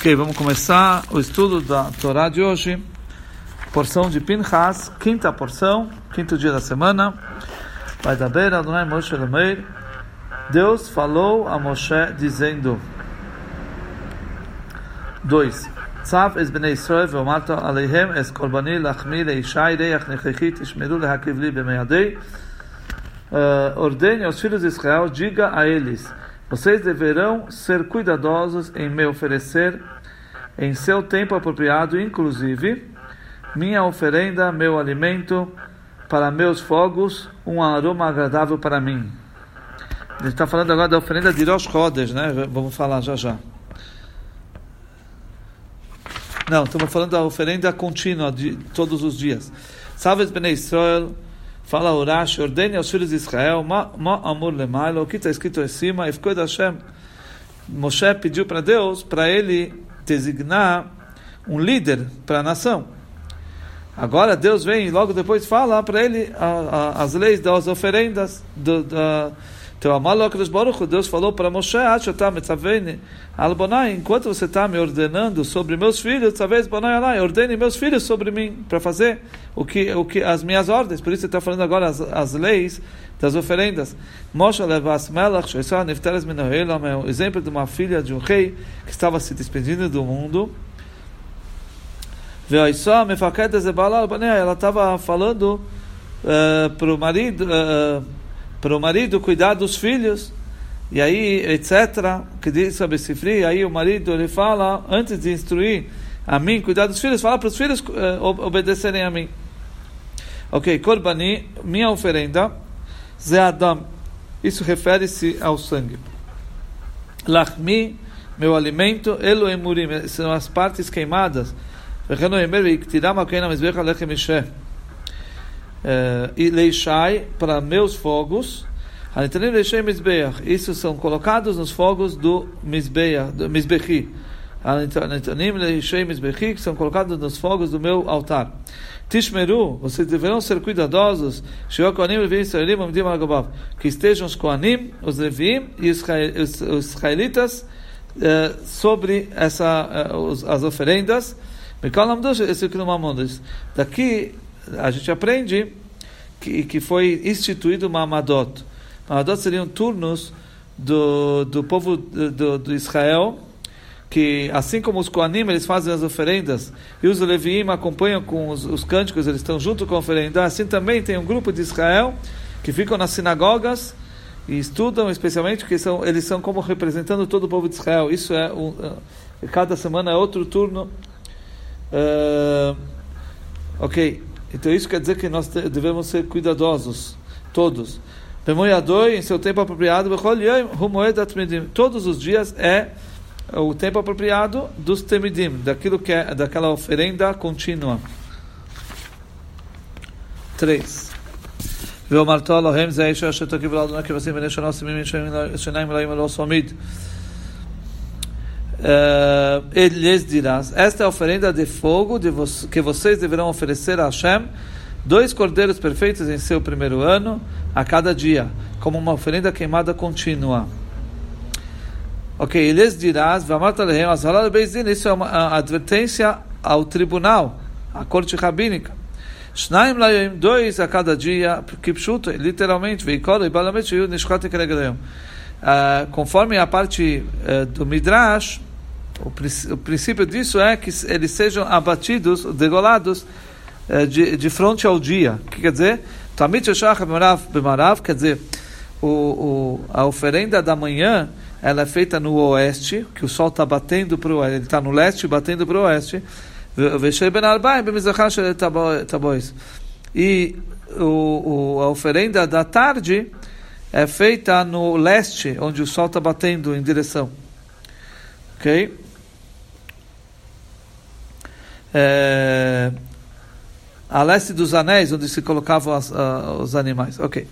Ok, vamos começar o estudo da Torá de hoje, porção de Pinchas, quinta porção, quinto dia da semana. Vai da beira, Adonai Moshe Lemeir. Deus falou a Moshe dizendo: 2. Tzav es bnei Israel ve'omarta aleihem es korbani lachmi leishai reach nechechit ishmeru lehakiv li b'meyadei. Ordene aos filhos de Israel, diga a eles: vocês deverão ser cuidadosos em me oferecer em seu tempo apropriado, inclusive minha oferenda, meu alimento para meus fogos, um aroma agradável para mim. Gente está falando agora da oferenda de Rosh né? Vamos falar já já. Não, estamos falando da oferenda contínua de todos os dias. Salve Bnei Israel. Fala Urash, ordene aos filhos de Israel, ma, ma amor lemailo, o que está escrito em cima, Efkoid Hashem. Moshe pediu para Deus, para ele designar um líder para a nação. Agora Deus vem e logo depois fala para ele a, a, as leis das oferendas, do, da, então, Deus falou para Moshe, enquanto você está me ordenando sobre meus filhos, talvez ordene meus filhos sobre mim para fazer o que, o que as minhas ordens. Por isso está falando agora as, as leis das oferendas. Moshe levas melach, o exemplo de uma filha de um rei que estava se despedindo do mundo. Ela estava falando uh, para o marido. Uh, para o marido cuidar dos filhos, e aí, etc., que diz sobre Sifri, aí o marido ele fala, antes de instruir a mim cuidar dos filhos, fala para os filhos uh, obedecerem a mim. Ok, Korbani, minha oferenda, Zeadam, isso refere-se ao sangue. Lachmi, meu alimento, Elo Emurim, são as partes queimadas. E leishai para meus fogos. Isso são colocados nos fogos do Mizbechi. que são colocados nos fogos do meu altar. Tishmeru, vocês deverão ser cuidadosos, que estejam os Koanim, os Levim e os israelitas uh, sobre essa, uh, as oferendas. Daqui a gente aprende que, que foi instituído uma Amadot. Amadot seriam turnos do, do povo do, do Israel, que assim como os Koanim, eles fazem as oferendas, e os Leviim acompanham com os, os cânticos, eles estão junto com a oferenda, assim também tem um grupo de Israel que ficam nas sinagogas e estudam, especialmente, porque são, eles são como representando todo o povo de Israel. Isso é, um, cada semana é outro turno. Uh, ok. Então isso quer dizer que nós devemos ser cuidadosos, todos. Bemoiadoi, em seu tempo apropriado, todos os dias é o tempo apropriado dos temidim, daquilo que é, daquela oferenda contínua. 3. ואומרתו אלוהים זה האיש אשר תקיב על אדוני כבשים בני שנה סמים שיניים מלאים ולא סומיד uh, ele lhes dirá: Esta é a oferenda de fogo de vo que vocês deverão oferecer a Hashem, dois cordeiros perfeitos em seu primeiro ano, a cada dia, como uma oferenda queimada contínua. Ok, ele lhes dirá: Isso é uma advertência ao tribunal, à corte rabínica. Shnaim dois a cada dia, kipshuto, literalmente, veicolo e e Uh, conforme a parte uh, do Midrash, o, o, princípio disso é que eles sejam abatidos, degolados, eh, de, de frente ao dia. O que quer dizer? Tamit Bemarav, quer dizer, o, o, a oferenda da manhã ela é feita no oeste, que o sol está batendo para o ele está no leste batendo para o oeste. E o, o, a oferenda da tarde é feita no leste, onde o sol está batendo em direção. Ok? É, a leste dos anéis, onde se colocavam as, os animais. Ok.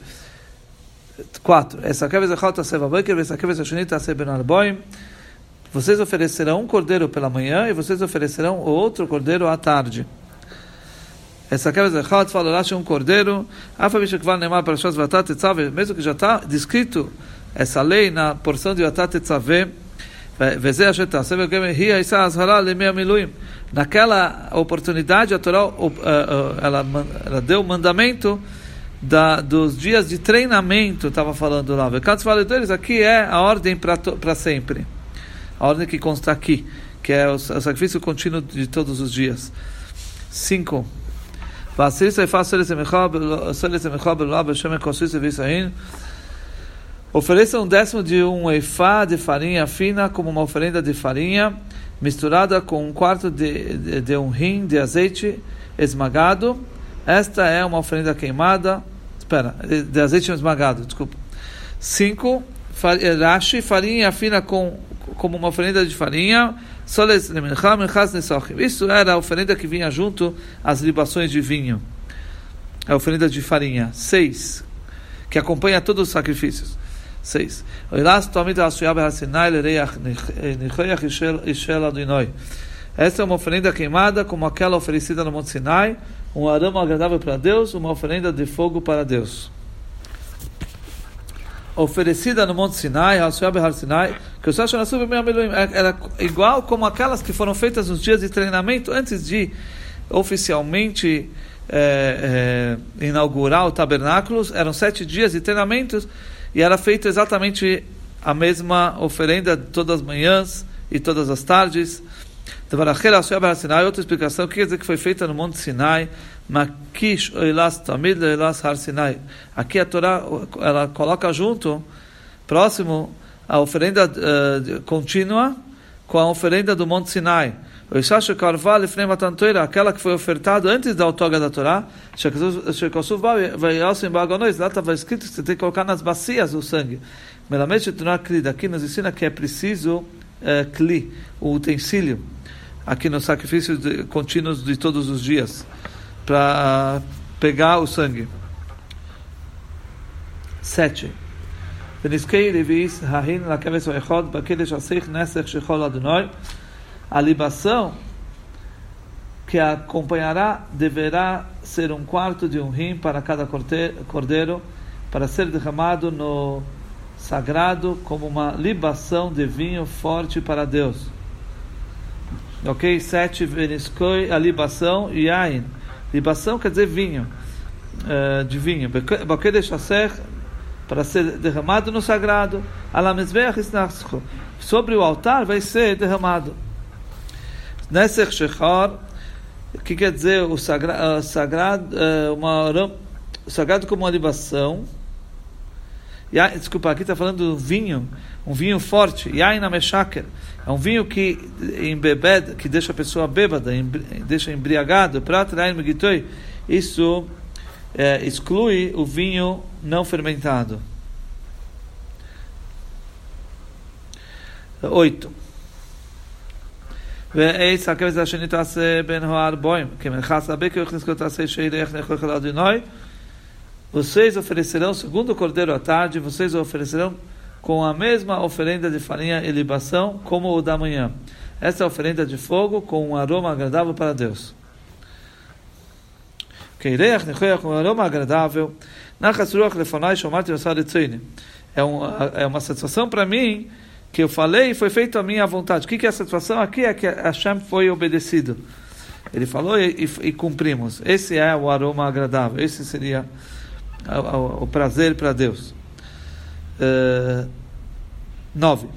4. Vocês oferecerão um cordeiro pela manhã e vocês oferecerão outro cordeiro à tarde. Essa Echat fala um cordeiro, mesmo que já está descrito essa lei na porção de Vatat Etzaveh, Naquela oportunidade, a Torá ela, ela deu o mandamento da, dos dias de treinamento, estava falando lá. Cantos valedores, aqui é a ordem para sempre. A ordem que consta aqui, que é o, o sacrifício contínuo de todos os dias. 5. Ofereça um décimo de um eifá de farinha fina como uma oferenda de farinha, misturada com um quarto de, de, de um rim de azeite esmagado. Esta é uma oferenda queimada. Espera, de azeite esmagado, desculpa. 5. Rashi, farinha fina com, como uma oferenda de farinha. Isso era a oferenda que vinha junto às libações de vinho. A oferenda de farinha. 6. Que acompanha todos os sacrifícios. 6. Esta é uma oferenda queimada como aquela oferecida no Monte Sinai, um aroma agradável para Deus, uma oferenda de fogo para Deus. Oferecida no Monte Sinai, Sinai, que era igual como aquelas que foram feitas nos dias de treinamento antes de oficialmente é, é, inaugurar o tabernáculo. Eram sete dias de treinamentos e era feita exatamente a mesma oferenda todas as manhãs e todas as tardes. Outra explicação, o que quer dizer que foi feita no Monte Sinai? Tamid har Sinai. Aqui a Torá ela coloca junto, próximo, a oferenda uh, contínua com a oferenda do Monte Sinai. O Ishash Karval Lefnei Matan Torah, aquela que foi ofertada antes da outorga da Torá, lá estava escrito que você tem que colocar nas bacias o sangue. Melamed aqui nos ensina que é preciso uh, o utensílio, aqui nos sacrifícios de, contínuos de todos os dias, para uh, pegar o sangue. Sete. ונזכי לביס ההין לכבש האחד בקדש השיח נסך שכל אדוני a libação que a acompanhará deverá ser um quarto de um rim para cada cordeiro, para ser derramado no sagrado como uma libação de vinho forte para Deus. Ok? Sete, Veniskoi, a libação, Yain. Libação quer dizer vinho, uh, de vinho. Bakedesh Aser, para ser derramado no sagrado. Sobre o altar vai ser derramado. Nesech Shechar, o que quer dizer o sagra, uh, sagrado, uh, uma, sagrado como uma libação. Desculpa, aqui está falando do vinho, um vinho forte. Yain. É um vinho que embebed, que deixa a pessoa bêbada, deixa embriagado. Isso é, exclui o vinho não fermentado. Oito. ואייס הכבש השני תעשה בין הארבעים, כמנחס הרבה que eu תעשה שאילך נכוח אל אדוני, vocês oferecerão, segundo o cordeiro à tarde, vocês oferecerão com a mesma oferenda de farinha e libação como o da manhã. Essa é a oferenda de fogo com um aroma agradável para Deus. Keireach nechoyach com um aroma agradável. Nachas ruach lefonai shomarti vasar É uma, é uma satisfação para mim que eu falei foi feito a minha vontade. O que, que é a satisfação aqui? É que Hashem foi obedecido. Ele falou e, e, e cumprimos. Esse é o aroma agradável. Esse seria o, o, o prazer para Deus. Uh, nove.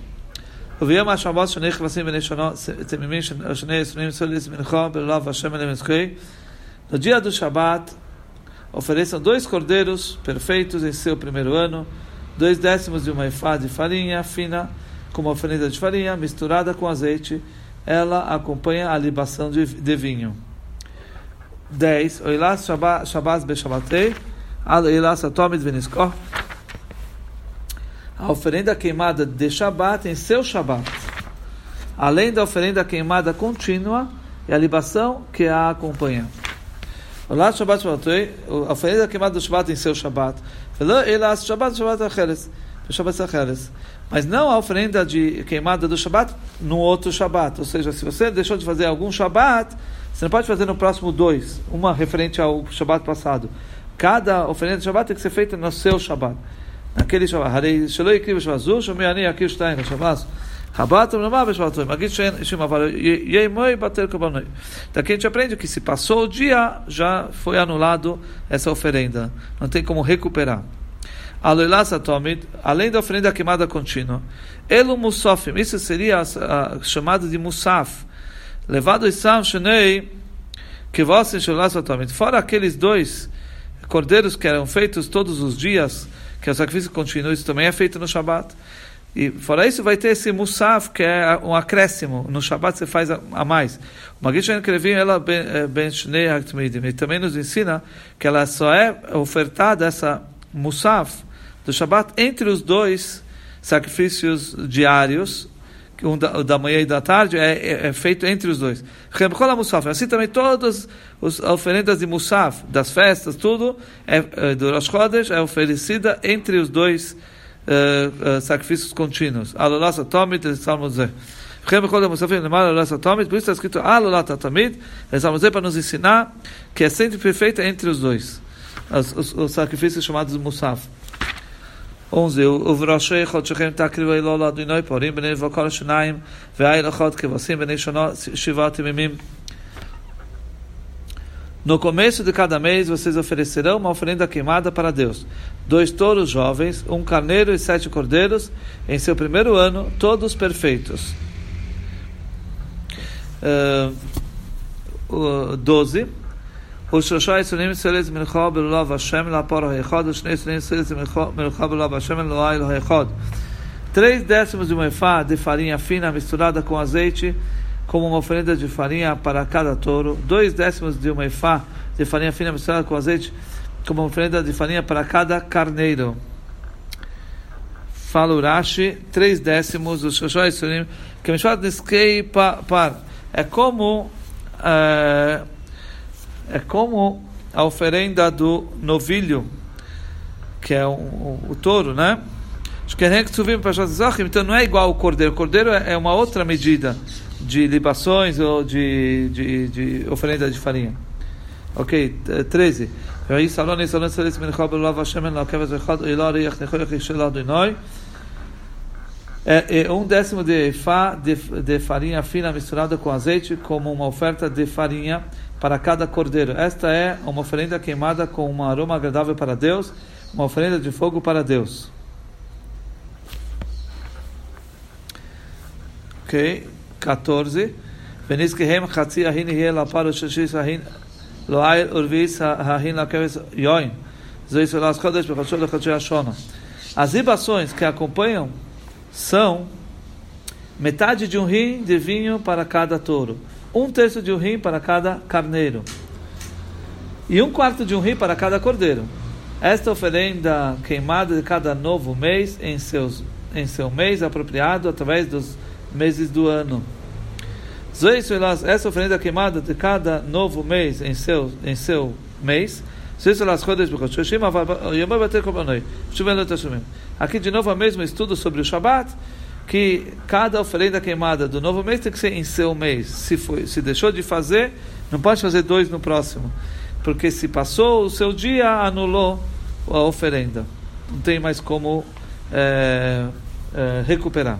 No dia do Shabat, ofereçam dois cordeiros perfeitos em seu primeiro ano, dois décimos de uma efá de farinha fina, com uma oferenda de farinha misturada com azeite, ela acompanha a libação de, de vinho. 10. Oilas Shabbat Beshabatei, Oilas Atomid Veniskor. A oferenda queimada de Shabbat em seu Shabbat. Além da oferenda queimada contínua e a libação que a acompanha. Oilas Shabbat Shabbatei, a oferenda queimada do Shabbat em seu Shabbat. Oilas Shabbat Shabbat Acheres. Shabbat Acheres mas não a oferenda de queimada do Shabat no outro Shabat. Ou seja, se você deixou de fazer algum Shabat, você não pode fazer no próximo dois, uma referente ao Shabat passado. Cada oferenda de Shabat tem que ser feita no seu Shabat. Naquele Shabat. Daqui a gente aprende que se passou o dia, já foi anulado essa oferenda. Não tem como recuperar. Além da oferenda queimada contínua. Elo Musafim, isso seria chamado de Musaf. Levado Isam Shenei, que você Fora aqueles dois cordeiros que eram feitos todos os dias, que o sacrifício contínuo, isso também é feito no Shabat. E fora isso vai ter esse musaf, que é um acréscimo. No Shabat você faz a, mais. O Magish escreveu ela ben eh, shnei E também nos ensina que ela só é ofertada, essa musaf, do Shabat, entre os dois sacrifícios diários, um da, da manhã e da tarde, é, é, é feito entre os dois. Assim também todas as oferendas de Musaf, das festas, tudo, é, é, do Rosh Chodesh, é oferecida entre os dois uh, uh, sacrifícios contínuos. Alolasa Tomit, Salmo Zé. Por isso está escrito Alolata Tamid, para nos ensinar que é sempre perfeita entre os dois. Os, os, os sacrifícios chamados Musaf. 11. ובראשי חודשכם תקריבו אלו לאדוני פורים בני וכל השניים והאל אחד כבשים בני שנה שבעת ימים no começo de cada mês vocês oferecerão uma oferenda queimada para Deus: dois touros jovens, um carneiro e sete cordeiros, em seu primeiro ano, todos perfeitos. Uh, 12. Os Seles Belulav Hashem Lapor Haichod, os Shnei Seles Belulav Hashem Loai Haichod. Três décimos de uma efá de farinha fina misturada com azeite como uma oferenda de farinha para cada touro. Dois décimos de uma efá de farinha fina misturada com azeite, como uma oferenda de farinha para cada carneiro. Fala Urashi, três décimos, os Shoshoi Surim, que Mishpat Niskei Par. É como. Uh, é como a oferenda do novilho, que é o, o, o touro, né? Então não é igual o cordeiro. O cordeiro é uma outra medida de libações ou de, de, de oferenda de farinha. Ok, 13. É, um décimo de, fa, de, de farinha fina misturada com azeite, como uma oferta de farinha para cada cordeiro. Esta é uma oferenda queimada com um aroma agradável para Deus, uma oferenda de fogo para Deus. Ok, 14. ונזכיהם חצי ההין יהיה לפר וששיש ההין לא עיר ורביעיס ההין לכבש יוין. זה ישראל חודש בחודשו לחודשי השונה. As libações que acompanham são metade de um rim de vinho para cada touro um terço de um rim para cada carneiro e um quarto de um rim para cada cordeiro. Esta oferenda queimada de cada novo mês em, seus, em seu mês apropriado através dos meses do ano. Essa oferenda queimada de cada novo mês em seu, em seu mês. Aqui de novo o mesmo estudo sobre o Shabat que cada oferenda queimada do novo mês tem que ser em seu mês. Se, foi, se deixou de fazer, não pode fazer dois no próximo. Porque se passou o seu dia, anulou a oferenda. Não tem mais como é, é, recuperar.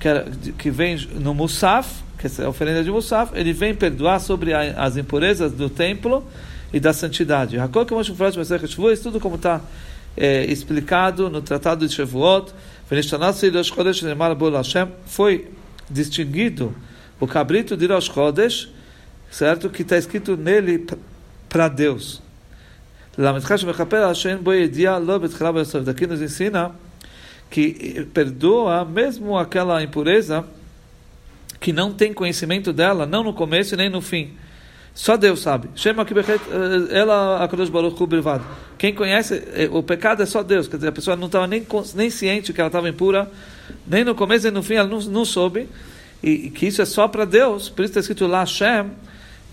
que, que vêm no Musaf, que é a oferenda de Musaf, ele vem perdoar sobre as impurezas do templo e da santidade. Isso tudo como está é, explicado no Tratado de Shavuot, foi distinguido o cabrito de Rosh Chodesh, certo? Que está escrito nele para Deus. Daqui nos ensina que perdoa mesmo aquela impureza que não tem conhecimento dela, não no começo nem no fim. Só Deus sabe. Eh, ela Quem conhece eh, o pecado é só Deus. Quer dizer, a pessoa não estava nem, nem ciente que ela estava impura, nem no começo nem no fim ela não, não soube. E, que isso é só para Deus. Por isso está escrito lá Hashem,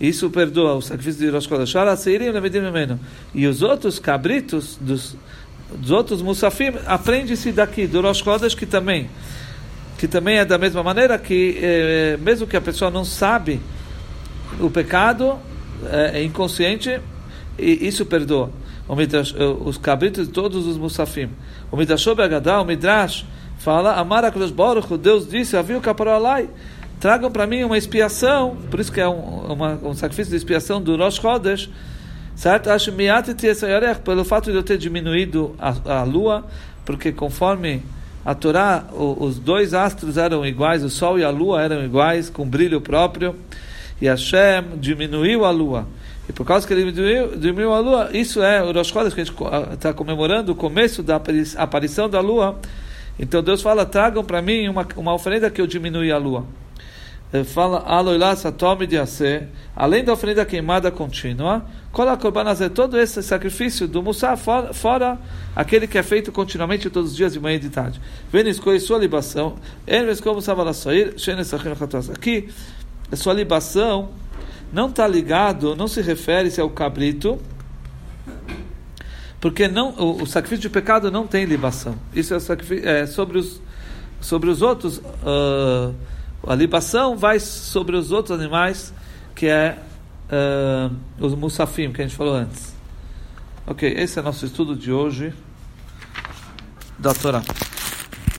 Isso perdoa o sacrifício de Rosh Chodesh. E os outros cabritos dos, dos outros musafim, aprende-se daqui, do Rosh Chodesh, que também, que também é da mesma maneira que, eh, mesmo que a pessoa não sabe o pecado, é, é inconsciente, e isso perdoa. Midrash, os cabritos de todos os musafim. O Midrash Agadá, o Midrash, fala, Amar HaKadosh Baruch, Deus disse, Aviu Kaparolai, tragam para mim uma expiação, por isso que é um, uma, um sacrifício de expiação do Rosh Chodesh, certo? Acho pelo fato de eu ter diminuído a, a lua, porque conforme a Torá, o, os dois astros eram iguais, o sol e a lua eram iguais, com brilho próprio, e Hashem diminuiu a lua. E por causa que ele diminuiu, diminuiu a lua, isso é o Rosh Chodesh, que a gente está comemorando o começo da aparição da lua. Então Deus fala: tragam para mim uma, uma oferenda que eu diminui a lua. Ele fala: Aloilá satome de além da oferenda queimada contínua, todo esse sacrifício do Mussá, fora, fora, aquele que é feito continuamente todos os dias de manhã e de tarde. Vem sua libação, aqui, a sua libação não está ligado, não se refere-se ao cabrito, porque não, o, o, sacrifício de pecado não tem libação. Isso é, é sobre, os, sobre os outros. Uh, a libação vai sobre os outros animais, que é uh, os musafim, que a gente falou antes. Ok, esse é nosso estudo de hoje da Torá.